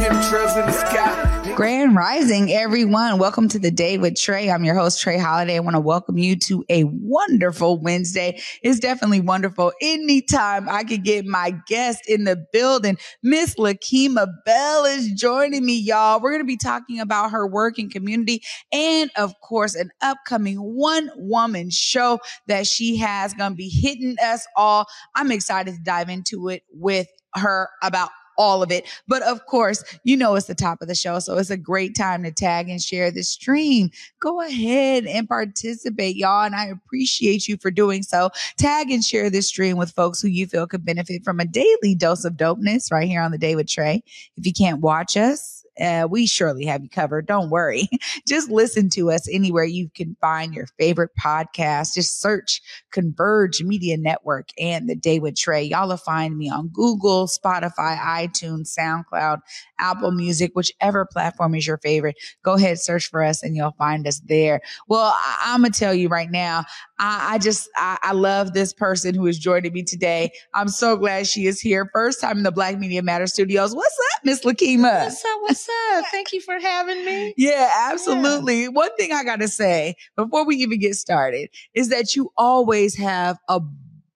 chemtrails in the sky. Grand Rising, everyone. Welcome to the day with Trae. I'm your host, Trae Holiday. I want to welcome you to a wonderful Wednesday. It's definitely wonderful. Anytime I could get my guest in the building, Miss Lakema Bell is joining me, y'all. We're going to be talking about her work in community and, of course, an upcoming one woman show that she has going to be hitting us all. I'm excited to dive into it with her about all of it. But of course, you know it's the top of the show. So it's a great time to tag and share the stream. Go ahead and participate, y'all. And I appreciate you for doing so. Tag and share this stream with folks who you feel could benefit from a daily dose of dopeness right here on the day with Trae. If you can't watch us, uh, we surely have you covered. Don't worry. Just listen to us anywhere you can find your favorite podcast. Just search Converge Media Network and The Day with Trae. Y'all will find me on Google, Spotify, iTunes, SoundCloud, Apple Music, whichever platform is your favorite. Go ahead, search for us and you'll find us there. Well, I- am going to tell you right now, I, I just, I-, I love this person who is joining me today. I'm so glad she is here. First time in the Black Media Matter studios. What's up, Miss Lakema? What's up? What's up? Thank you for having me. Yeah, absolutely. Yeah. One thing I got to say before we even get started is that you always have a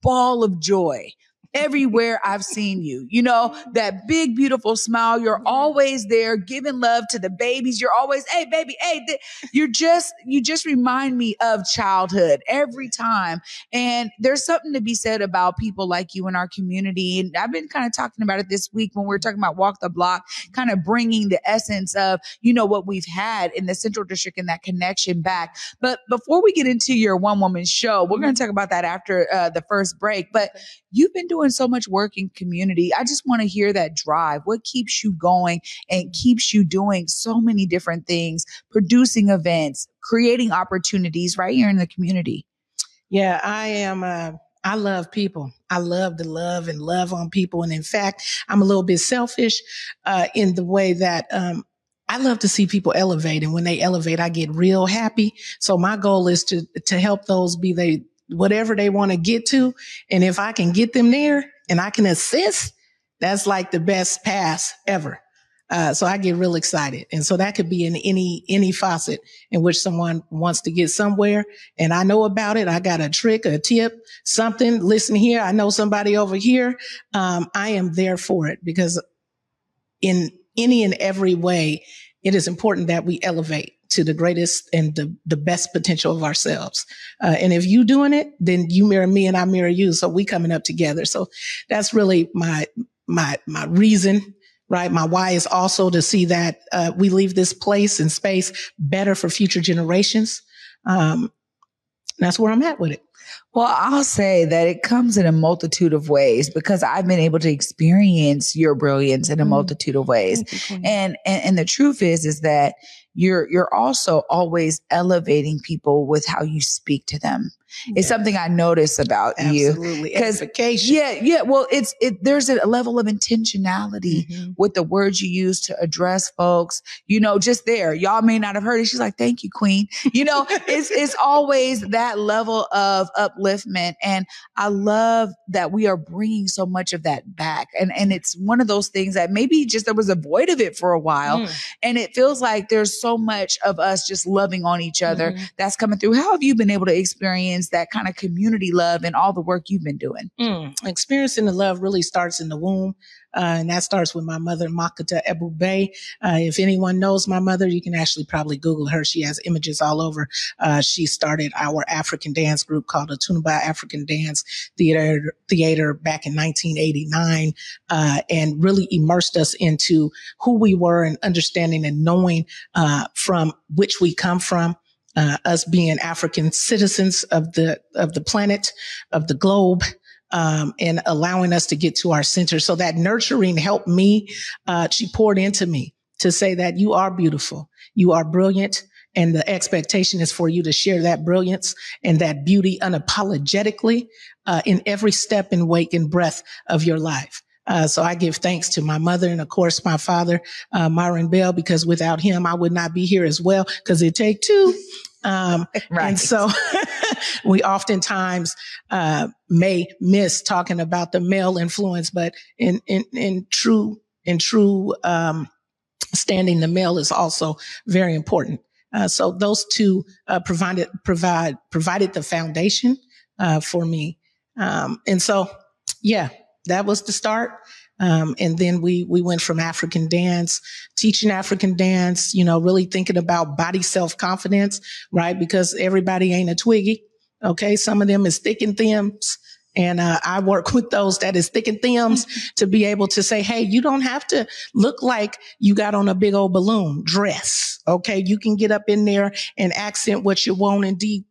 ball of joy everywhere I've seen you. You know, that big, beautiful smile. You're always there giving love to the babies. You're always, hey, baby, hey, th-. you're just, you just remind me of childhood every time. And there's something to be said about people like you in our community. And I've been kind of talking about it this week when we are talking about Walk the Block, kind of bringing the essence of, you know, what we've had in the Central District and that connection back. But before we get into your one woman show, we're going to talk about that after uh, the first break. But you've been doing so much work in community. I just want to hear that drive. What keeps you going and keeps you doing so many different things, producing events, creating opportunities right here in the community? Yeah, I am. Uh, I love people. I love to love and love on people. And in fact, I'm a little bit selfish uh, in the way that um, I love to see people elevate. And when they elevate, I get real happy. So my goal is to, to help those be they, whatever they want to get to. And if I can get them there and I can assist, that's like the best pass ever. Uh, so I get real excited. And so that could be in any, any faucet in which someone wants to get somewhere. And I know about it. I got a trick, a tip, something. Listen here. I know somebody over here. Um, I am there for it because in any and every way, it is important that we elevate to the greatest and the, the best potential of ourselves. Uh, and if you doing it, then you mirror me and I mirror you. So we coming up together. So that's really my, my, my reason. Right. My why is also to see that, uh, we leave this place and space better for future generations. Um, that's where I'm at with it. Well, I'll say that it comes in a multitude of ways because I've been able to experience your brilliance in a mm. multitude of ways. And, and and the truth is is that you're you're also always elevating people with how you speak to them. It's something I notice about Absolutely. you. Because yeah, yeah. Well, it's it. There's a level of intentionality mm-hmm. with the words you use to address folks. You know, just there. Y'all may not have heard it. She's like, "Thank you, Queen." You know, it's it's always that level of upliftment, and I love that we are bringing so much of that back. And and it's one of those things that maybe just there was a void of it for a while, mm. and it feels like there's so much of us just loving on each other mm-hmm. that's coming through. How have you been able to experience? Experience that kind of community love and all the work you've been doing? Mm, experiencing the love really starts in the womb. Uh, and that starts with my mother, Makata Ebube. Uh, if anyone knows my mother, you can actually probably Google her. She has images all over. Uh, she started our African dance group called the Tunaba African Dance Theater, Theater back in 1989, uh, and really immersed us into who we were and understanding and knowing, uh, from which we come from uh, us being African citizens of the of the planet, of the globe, um, and allowing us to get to our center. So that nurturing helped me. Uh, she poured into me to say that you are beautiful, you are brilliant, And the expectation is for you to share that brilliance and that beauty unapologetically uh, in every step and wake and breath of your life. Uh, so I give thanks to my mother and of course my father, uh, Myron Bell, because without him, I would not be here as well because it take two. Um, right. And so we oftentimes uh, may miss talking about the male influence, but in in in true in true um, standing, the male is also very important. Uh, so those two uh, provided provide provided the foundation uh, for me, um, and so yeah, that was the start. Um, and then we we went from African dance, teaching African dance, you know, really thinking about body self confidence, right? Because everybody ain't a Twiggy. Okay, some of them is thick and thims. And uh, I work with those that is thick and thims to be able to say, hey, you don't have to look like you got on a big old balloon dress. Okay. You can get up in there and accent what you want and de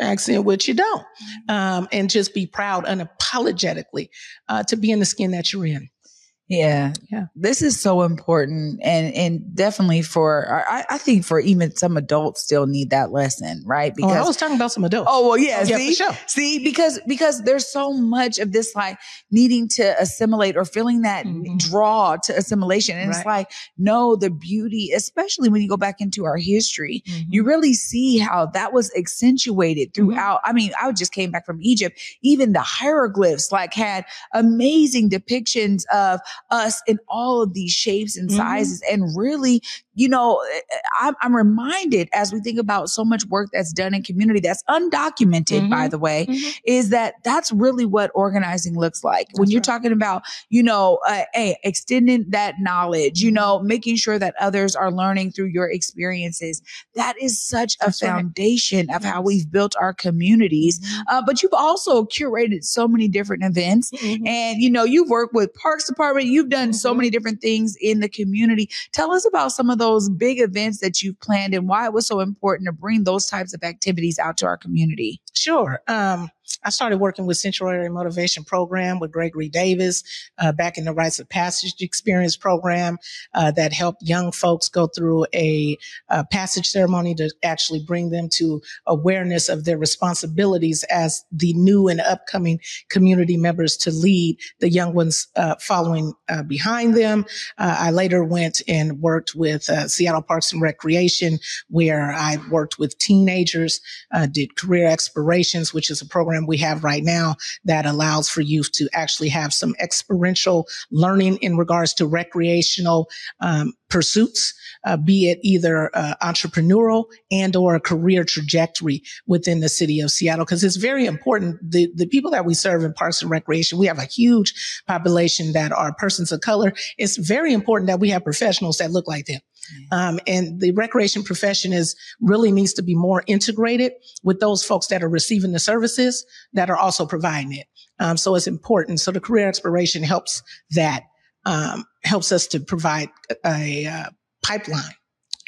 accent what you don't. Um, and just be proud unapologetically uh, to be in the skin that you're in. Yeah. Yeah. This is so important. And, and definitely for, I, I think for even some adults still need that lesson, right? Because oh, I was talking about some adults. Oh, well, yeah. Oh, see, sure. see, because, because there's so much of this like needing to assimilate or feeling that mm-hmm. draw to assimilation. And right. it's like, no, the beauty, especially when you go back into our history, mm-hmm. you really see how that was accentuated mm-hmm. throughout. Mm-hmm. I mean, I just came back from Egypt. Even the hieroglyphs like had amazing depictions of us in all of these shapes and mm-hmm. sizes mm-hmm. and really you know, I'm, I'm, reminded as we think about so much work that's done in community that's undocumented, mm-hmm. by the way, mm-hmm. is that that's really what organizing looks like. That's when you're right. talking about, you know, uh, hey, extending that knowledge, you know, making sure that others are learning through your experiences. That is such a foundation right. of how we've built our communities. Mm-hmm. Uh, but you've also curated so many different events mm-hmm. and, you know, you've worked with Parks Department. You've done so mm-hmm. many different things in the community. Tell us about some of those those big events that you've planned and why it was so important to bring those types of activities out to our community? Sure. Um, I started working with Central Area Motivation Program with Gregory Davis uh, back in the Rites of Passage Experience program uh, that helped young folks go through a, a, passage ceremony to actually bring them to awareness of their responsibilities as the new and upcoming community members to lead the young ones uh, following uh, behind them. Uh, I later went and worked with uh, Seattle Parks and Recreation, where I worked with teenagers, did career explorations, which is a program program we have right now that allows for youth to actually have some experiential learning in regards to recreational um, pursuits, uh, be it either uh, entrepreneurial and or a career trajectory within the city of Seattle. Cause it's very important. The, the people that we serve in parks and recreation, we have a huge population that are persons of color. It's very important that we have professionals that look like them. Um, and the recreation profession is really needs to be more integrated with those folks that are receiving the services that are also providing it. Um, so it's important. So the career exploration helps that, um, helps us to provide a, a pipeline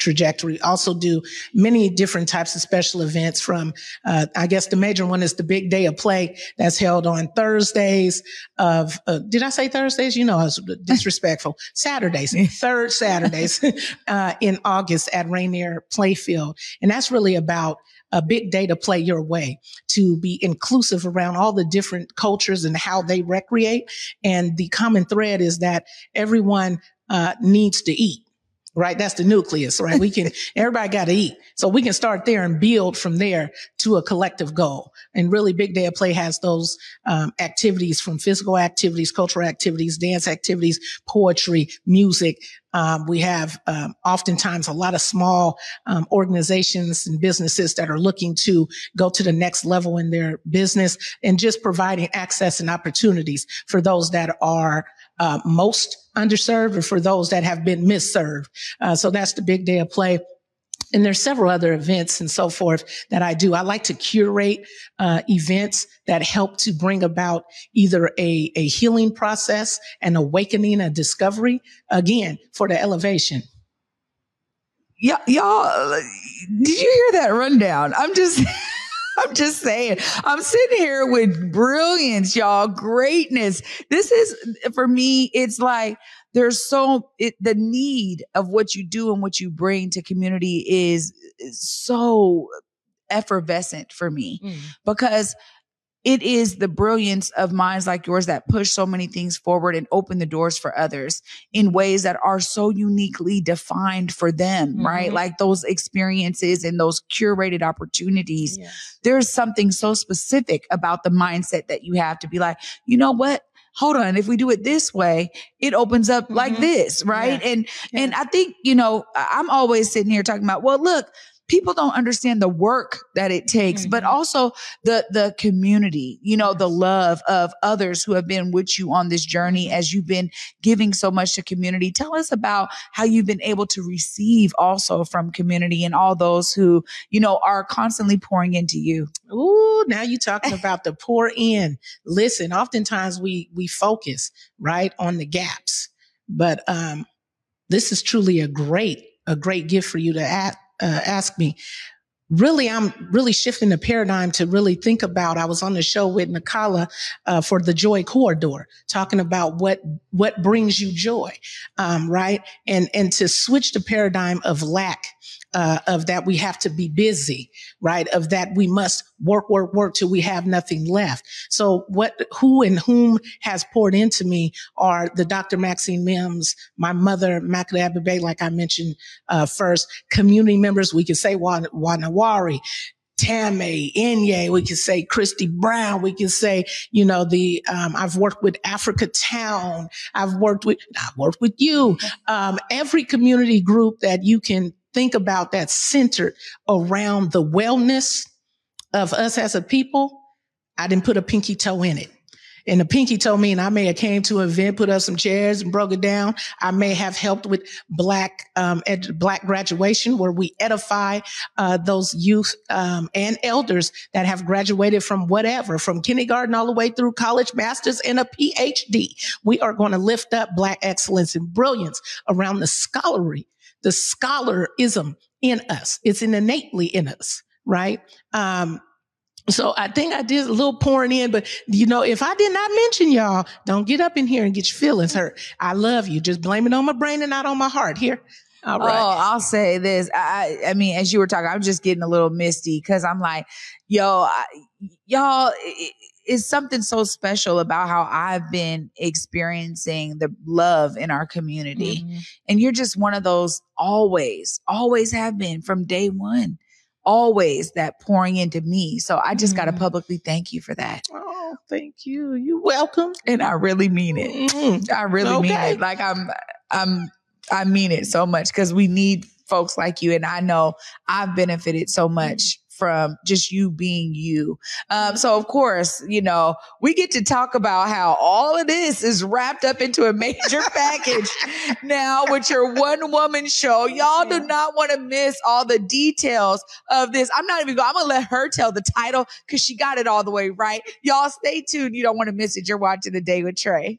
trajectory. Also do many different types of special events from, uh, I guess the major one is the big day of play that's held on Thursdays of, uh, did I say Thursdays? You know, I was disrespectful. Saturdays, third Saturdays, uh, in August at Rainier Playfield. And that's really about a big day to play your way, to be inclusive around all the different cultures and how they recreate. And the common thread is that everyone uh, needs to eat right? That's the nucleus, right? We can, everybody got to eat. So we can start there and build from there to a collective goal. And really Big Day of Play has those um, activities from physical activities, cultural activities, dance activities, poetry, music. Um, we have um, oftentimes a lot of small um, organizations and businesses that are looking to go to the next level in their business and just providing access and opportunities for those that are uh, most underserved or for those that have been misserved. Uh, so that's the big day of play. And there's several other events and so forth that I do. I like to curate uh, events that help to bring about either a, a healing process, an awakening, a discovery, again, for the elevation. Yeah, y'all, did you hear that rundown? I'm just. I'm just saying, I'm sitting here with brilliance, y'all, greatness. This is, for me, it's like, there's so it, the need of what you do and what you bring to community is, is so effervescent for me mm. because it is the brilliance of minds like yours that push so many things forward and open the doors for others in ways that are so uniquely defined for them, mm-hmm. right? Like those experiences and those curated opportunities. Yes. There's something so specific about the mindset that you have to be like, you know what? hold on if we do it this way it opens up mm-hmm. like this right yeah. and yeah. and i think you know i'm always sitting here talking about well look people don't understand the work that it takes, mm-hmm. but also the, the community, you know, the love of others who have been with you on this journey as you've been giving so much to community. Tell us about how you've been able to receive also from community and all those who, you know, are constantly pouring into you. Ooh, now you're talking about the pour in. Listen, oftentimes we, we focus right on the gaps, but, um, this is truly a great, a great gift for you to add uh, ask me, really, I'm really shifting the paradigm to really think about. I was on the show with Nakala uh, for the Joy Corridor, talking about what what brings you joy, um, right? And and to switch the paradigm of lack uh, of that we have to be busy, right? Of that we must work, work, work till we have nothing left. So what, who and whom has poured into me are the Dr. Maxine Mims, my mother, Makada Ababe, like I mentioned, uh, first, community members. We can say Wa Na Wari, Tame, Inye, we can say Christy Brown, we can say, you know, the, um, I've worked with Africa Town, I've worked with, I've worked with you, um, every community group that you can think about that centered around the wellness of us as a people, I didn't put a pinky toe in it. And the pinky toe mean I may have came to an event, put up some chairs and broke it down. I may have helped with black, um, ed- black graduation where we edify, uh, those youth, um, and elders that have graduated from whatever, from kindergarten all the way through college, masters and a PhD. We are going to lift up black excellence and brilliance around the scholarly the scholarism in us. It's innately in us, right? Um, so I think I did a little pouring in, but you know, if I did not mention y'all, don't get up in here and get your feelings hurt. I love you. Just blame it on my brain and not on my heart. Here. All right. Oh, I'll say this. I, I mean, as you were talking, I'm just getting a little misty because I'm like, yo, I, y'all, it, is something so special about how I've been experiencing the love in our community. Mm-hmm. And you're just one of those always, always have been from day one, always that pouring into me. So I just mm-hmm. got to publicly thank you for that. Oh, thank you. You're welcome. And I really mean it. Mm-hmm. I really okay. mean it. Like I'm, I'm, I mean it so much because we need folks like you. And I know I've benefited so much from just you being you. Um, so of course, you know, we get to talk about how all of this is wrapped up into a major package now with your one woman show. Y'all do not want to miss all the details of this. I'm not even going, I'm going to let her tell the title because she got it all the way right. Y'all stay tuned. You don't want to miss it. You're watching The Day with Trae.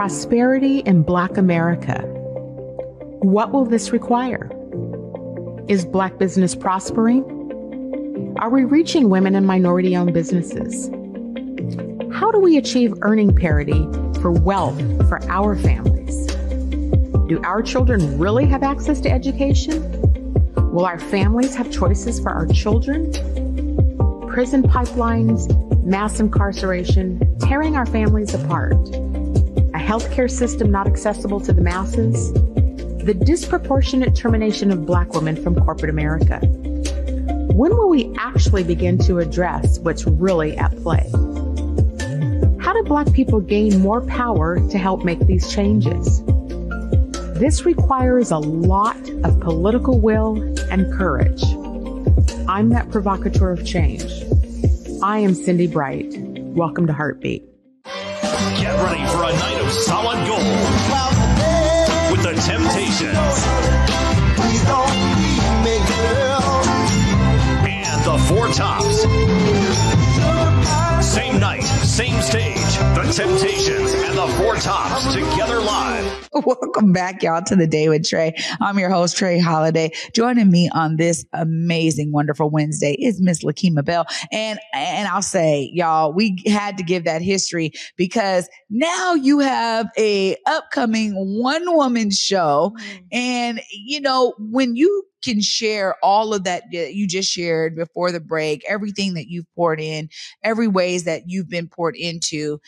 Prosperity in Black America. What will this require? Is Black business prospering? Are we reaching women and minority owned businesses? How do we achieve earning parity for wealth for our families? Do our children really have access to education? Will our families have choices for our children? Prison pipelines, mass incarceration, tearing our families apart healthcare system not accessible to the masses, the disproportionate termination of black women from corporate America. When will we actually begin to address what's really at play? How do black people gain more power to help make these changes? This requires a lot of political will and courage. I'm that provocateur of change. I am Cindy Bright. Welcome to Heartbeat. Get ready for a night of solid gold. with the Temptations. And the Four Tops. Same night, same stage. The Temptations and the Four Tops together live. Welcome back, y'all, to the day with Trae. I'm your host, Trae Holiday. Joining me on this amazing, wonderful Wednesday is Miss Lakema Bell. And and I'll say, y'all, we had to give that history because now you have a upcoming one woman show. Mm. And you know, when you can share all of that that you just shared before the break, everything that you've poured in, every ways that you've been poured into.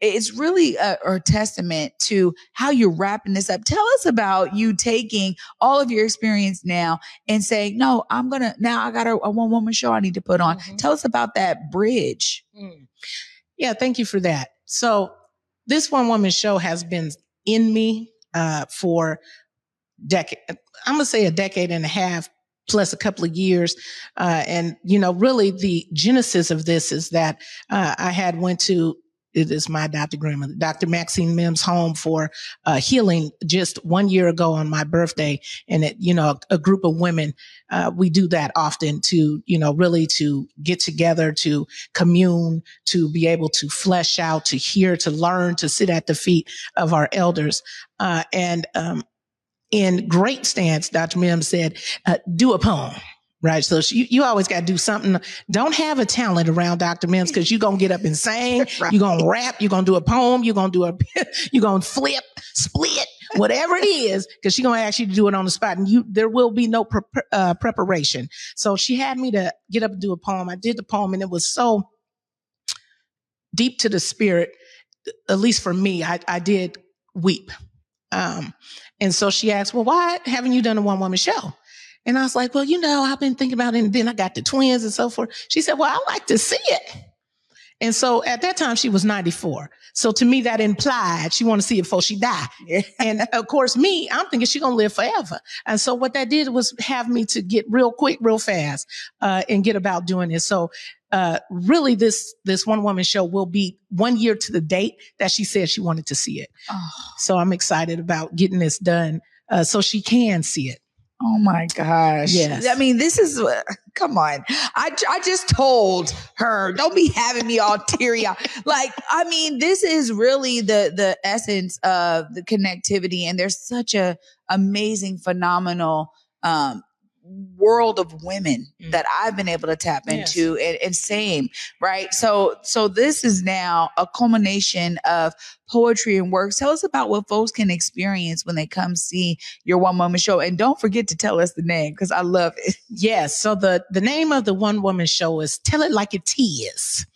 It's really a, a testament to how you're wrapping this up. Tell us about you taking all of your experience now and saying, no, I'm going to, now I got a, a one woman show I need to put on. Mhm. Tell us about that bridge. Mm. Yeah, thank you for that. So this one woman show has been in me uh, for decade. I'm gonna say a decade and a half plus a couple of years. Uh, and you know, really the genesis of this is that uh, I had went to it is my adopted grandmother, Dr. Maxine Mims home for uh, healing just one year ago on my birthday. And it, you know, a, a group of women, uh, we do that often to, you know, really to get together, to commune, to be able to flesh out, to hear, to learn, to sit at the feet of our elders. Uh, and, um, in great stance, Dr. Mims said, uh, do a poem. Right. So she, you always got to do something. Don't have a talent around Dr. Mims because you're going to get up and sing. Right. You're going to rap. You're going to do a poem. You're going to do a, you're going to flip, split, whatever it is, because she's going to ask you to do it on the spot and you, there will be no pre- uh, preparation. So she had me to get up and do a poem. I did the poem and it was so deep to the spirit. At least for me, I, I did weep. Um, and so she asked, well, why haven't you done a one woman show? And I was like, well, you know, I've been thinking about it. And then I got the twins and so forth. She said, well, I like to see it. And so at that time, she was 94. So to me, that implied she wanted to see it before she died. and of course, me, I'm thinking she's going to live forever. And so what that did was have me to get real quick, real fast, uh, and get about doing this. So, uh, really this, this one woman show will be one year to the date that she said she wanted to see it. Oh, So I'm excited about getting this done, uh, so she can see it. Oh my gosh. Yes. I mean, this is, come on. I, I just told her, don't be having me all teary eyed. Like, I mean, this is really the, the essence of the connectivity. And there's such a amazing, phenomenal, um, world of women Mm. that I've been able to tap Yes. into and, and same, right? So, so this is now a culmination of poetry and works. Tell us about what folks can experience when they come see your one woman show. And don't forget to tell us the name because I love it. Yes. So the, the name of the one woman show is Tell It Like It Is.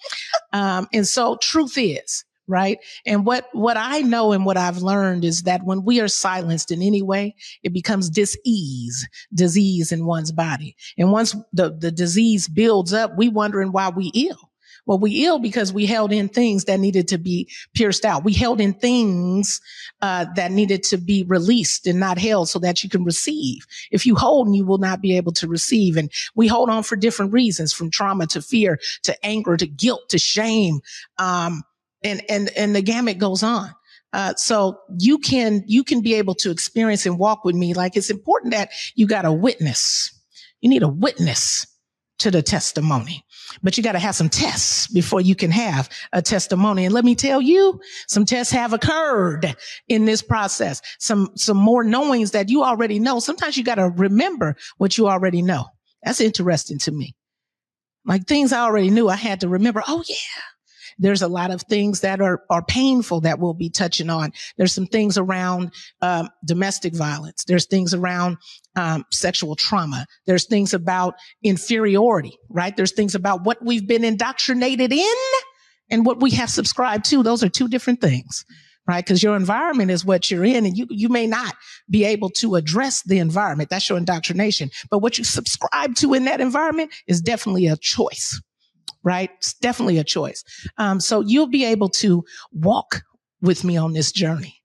um, and so truth is, right? And what, what I know and what I've learned is that when we are silenced in any way, it becomes dis-ease, disease in one's body. And once the, the disease builds up, we wondering why we ill. Well, we ill because we held in things that needed to be pierced out. We held in things uh, that needed to be released and not held so that you can receive. If you hold, you will not be able to receive. And we hold on for different reasons, from trauma to fear to anger to guilt to shame, um, and and and the gamut goes on. Uh, so you can you can be able to experience and walk with me. Like it's important that you got a witness. You need a witness to the testimony. But you got to have some tests before you can have a testimony. And let me tell you, some tests have occurred in this process. Some, some more knowings that you already know. Sometimes you got to remember what you already know. That's interesting to me. Like things I already knew, I had to remember. Oh yeah. There's a lot of things that are, are painful that we'll be touching on. There's some things around um, domestic violence. There's things around um, sexual trauma. There's things about inferiority, right? There's things about what we've been indoctrinated in and what we have subscribed to. Those are two different things, right? Because your environment is what you're in, and you you may not be able to address the environment. That's your indoctrination. But what you subscribe to in that environment is definitely a choice, right? It's definitely a choice. Um, so you'll be able to walk with me on this journey,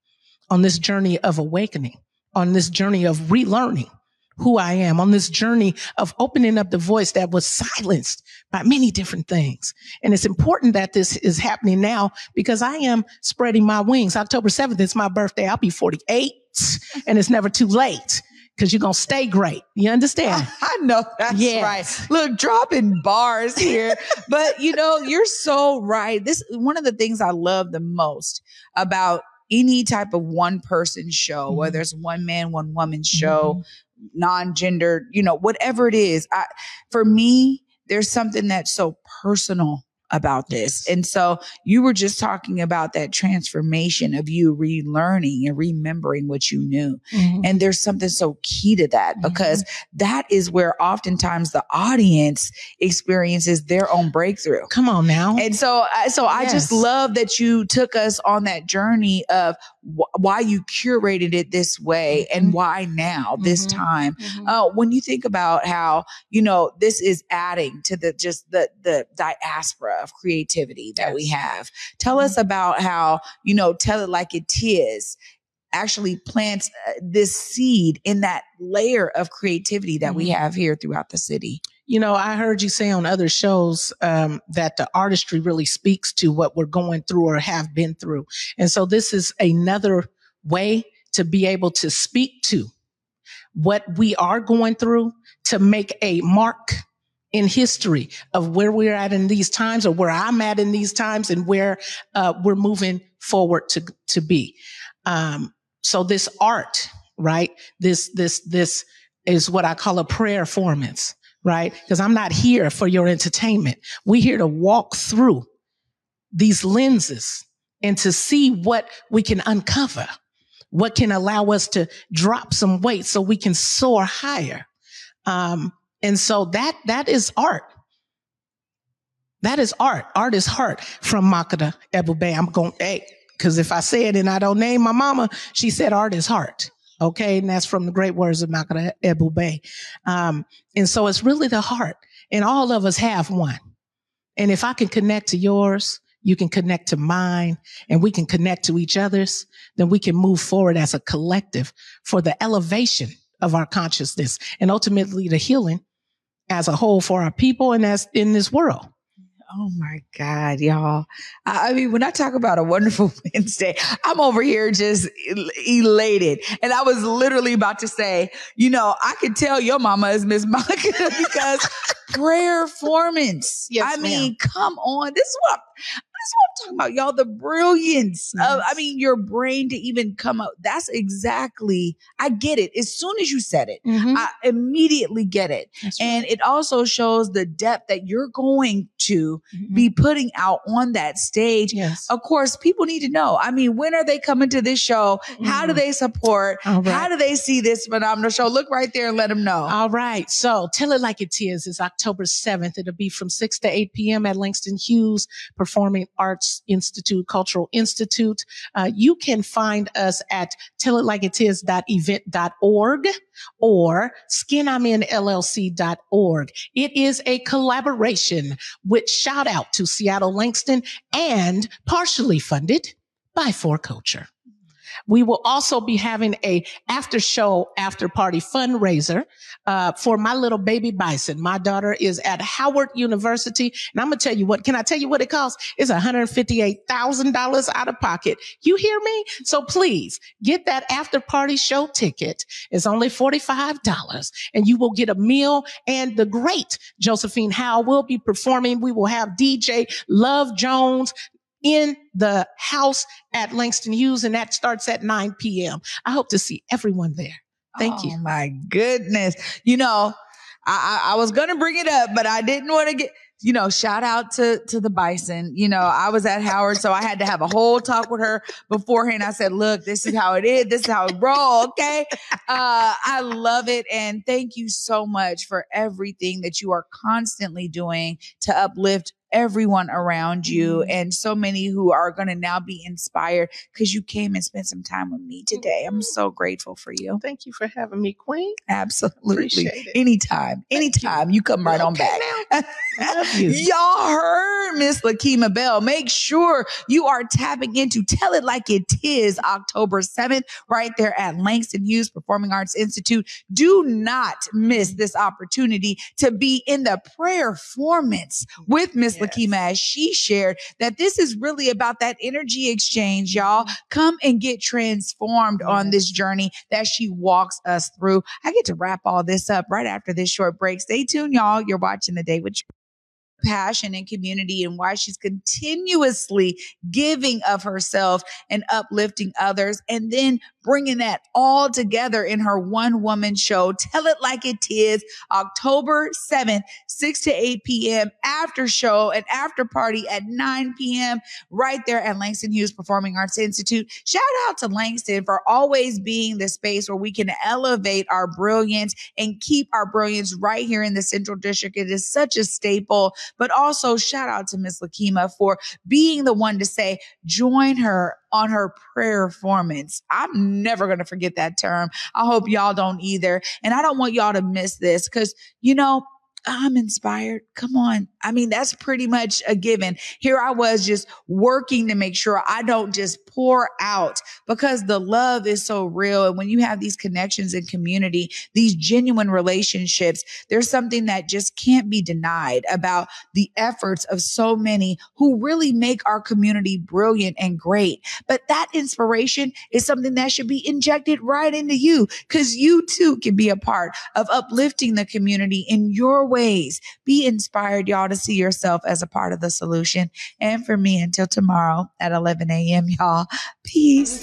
on this journey of awakening, on this journey of relearning who I am, on this journey of opening up the voice that was silenced by many different things. And it's important that this is happening now because I am spreading my wings. October 7th is my birthday. I'll be 48. and it's never too late because you're going to stay great. You understand? I know that's Yes. right. Look, dropping bars here. but you know, you're so right. This one of the things I love the most about any type of one person show, Mhm. whether it's one man, one woman show, non-gendered, you know, whatever it is. I for me, there's something that's so personal about this. And so you were just talking about that transformation of you relearning and remembering what you knew. Mhm. And there's something so key to that Mm-hmm. because that is where oftentimes the audience experiences their own breakthrough. Come on now. And so, I- so I just love that you took us on that journey of wh- why you curated it this way and Mhm. why now, this Mhm. time. Mhm. Uh, when you think about how you know this is adding to the just the the diaspora of creativity that we have, tell us about how you know tell it like it is actually plants uh, this seed in that layer of creativity that we Mhm. have here throughout the city. You know, I heard you say on other shows um, that the artistry really speaks to what we're going through or have been through. And so this is another way to be able to speak to what we are going through to make a mark in history of where we're at in these times or where I'm at in these times and where uh, we're moving forward to, to be. Um, so this art, right? This, this, this is what I call a prayer performance right? Because I'm not here for your entertainment. We're here to walk through these lenses and to see what we can uncover, what can allow us to drop some weight so we can soar higher. Um, and so that, that is art. That is art. Art is heart from Makata Ebube. I'm going, hey, because if I say it and I don't name my mama, she said art is heart. Okay. And that's from the great words of Makata Ebube. Um, and so it's really the heart and all of us have one. And if I can connect to yours, you can connect to mine and we can connect to each other's, then we can move forward as a collective for the elevation of our consciousness and ultimately the healing as a whole for our people and as in this world. Oh my God, y'all. I mean, when I talk about a wonderful Wednesday, I'm over here just elated. And I was literally about to say, you know, I could tell your mama is Miss Monica because prayer performance. Yes, I mean, come on. This is what that's what I'm talking about, y'all. The brilliance of, I mean, your brain to even come up. That's exactly, I get it. As soon as you said it, I immediately get it. And it also shows the depth that you're going to right. be putting out on that stage. yes. Of course, people need to know. I mean, when are they coming to this show? How do Mhm. they support? Right. How do they see this phenomenal show? Look right there and let them know. All right. So tell it like it is. It's October 7th. It'll be from 6 to 8 p.m. at Langston Hughes Performing Arts Institute, Cultural Institute. Uh, you can find us at tellitlikeitis.event.org or skiniminllc.org. It is a collaboration with shout out to Seattle Langston and partially funded by 4Culture. We will also be having a after show, after party fundraiser uh, for my little baby bison. My daughter is at Howard University, and I'm gonna tell you what. Can I tell you what it costs? It's $158,000 out of pocket. You hear me? So please get that after party show ticket. It's only $45, and you will get a meal. And the great Josephine Howe will be performing. We will have DJ Love Jones in the house at Langston Hughes, and that starts at 9 p.m. I hope to see everyone there. Thank you. Oh my goodness. You know, I, I, I was going to bring it up, but I didn't want to get, you know, shout out to, to the bison. You know, I was at Howard, so I had to have a whole talk with her beforehand. I said, look, this is how it is. This is how it roll. Okay. Uh, I love it. And thank you so much for everything that you are constantly doing to uplift everyone around you mm-hmm. and so many who are going to now be inspired because you came and spent some time with me today. I'm mm-hmm. so grateful for you. Thank you for having me, Queen. Absolutely. Appreciate it. Anytime. Anytime you come right on back. You. Y'all heard Miss Lakema Bell. Make sure you are tapping into Tell It Like It Is October 7th, right there at Langston Hughes Performing Arts Institute. Do not miss this opportunity to be in the prayer performance with Miss yes. Lakema as she shared that this is really about that energy exchange, y'all. Mm-hmm. Come and get transformed yes. on this journey that she walks us through. I get to wrap all this up right after this short break. Stay tuned, y'all. You're watching the day with passion and community and why she's continuously giving of herself and uplifting others and then bringing that all together in her one woman show. Tell it like it is October 7th, 6 to 8 p.m. after show and after party at 9 p.m. right there at Langston Hughes Performing Arts Institute. Shout out to Langston for always being the space where we can elevate our brilliance and keep our brilliance right here in the Central District. It is such a staple, but also shout out to Miss Lakema for being the one to say, join her on her prayer performance. I'm never going to forget that term. I hope y'all don't either. And I don't want y'all to miss this because, you know, I'm inspired. Come on. I mean, that's pretty much a given. Here I was just working to make sure I don't just pour out because the love is so real. And when you have these connections and community, these genuine relationships, there's something that just can't be denied about the efforts of so many who really make our community brilliant and great. But that inspiration is something that should be injected right into you because you too can be a part of uplifting the community in your ways. Be inspired, y'all, to see yourself as a part of the solution. And for me, until tomorrow at 11 a.m., y'all, peace.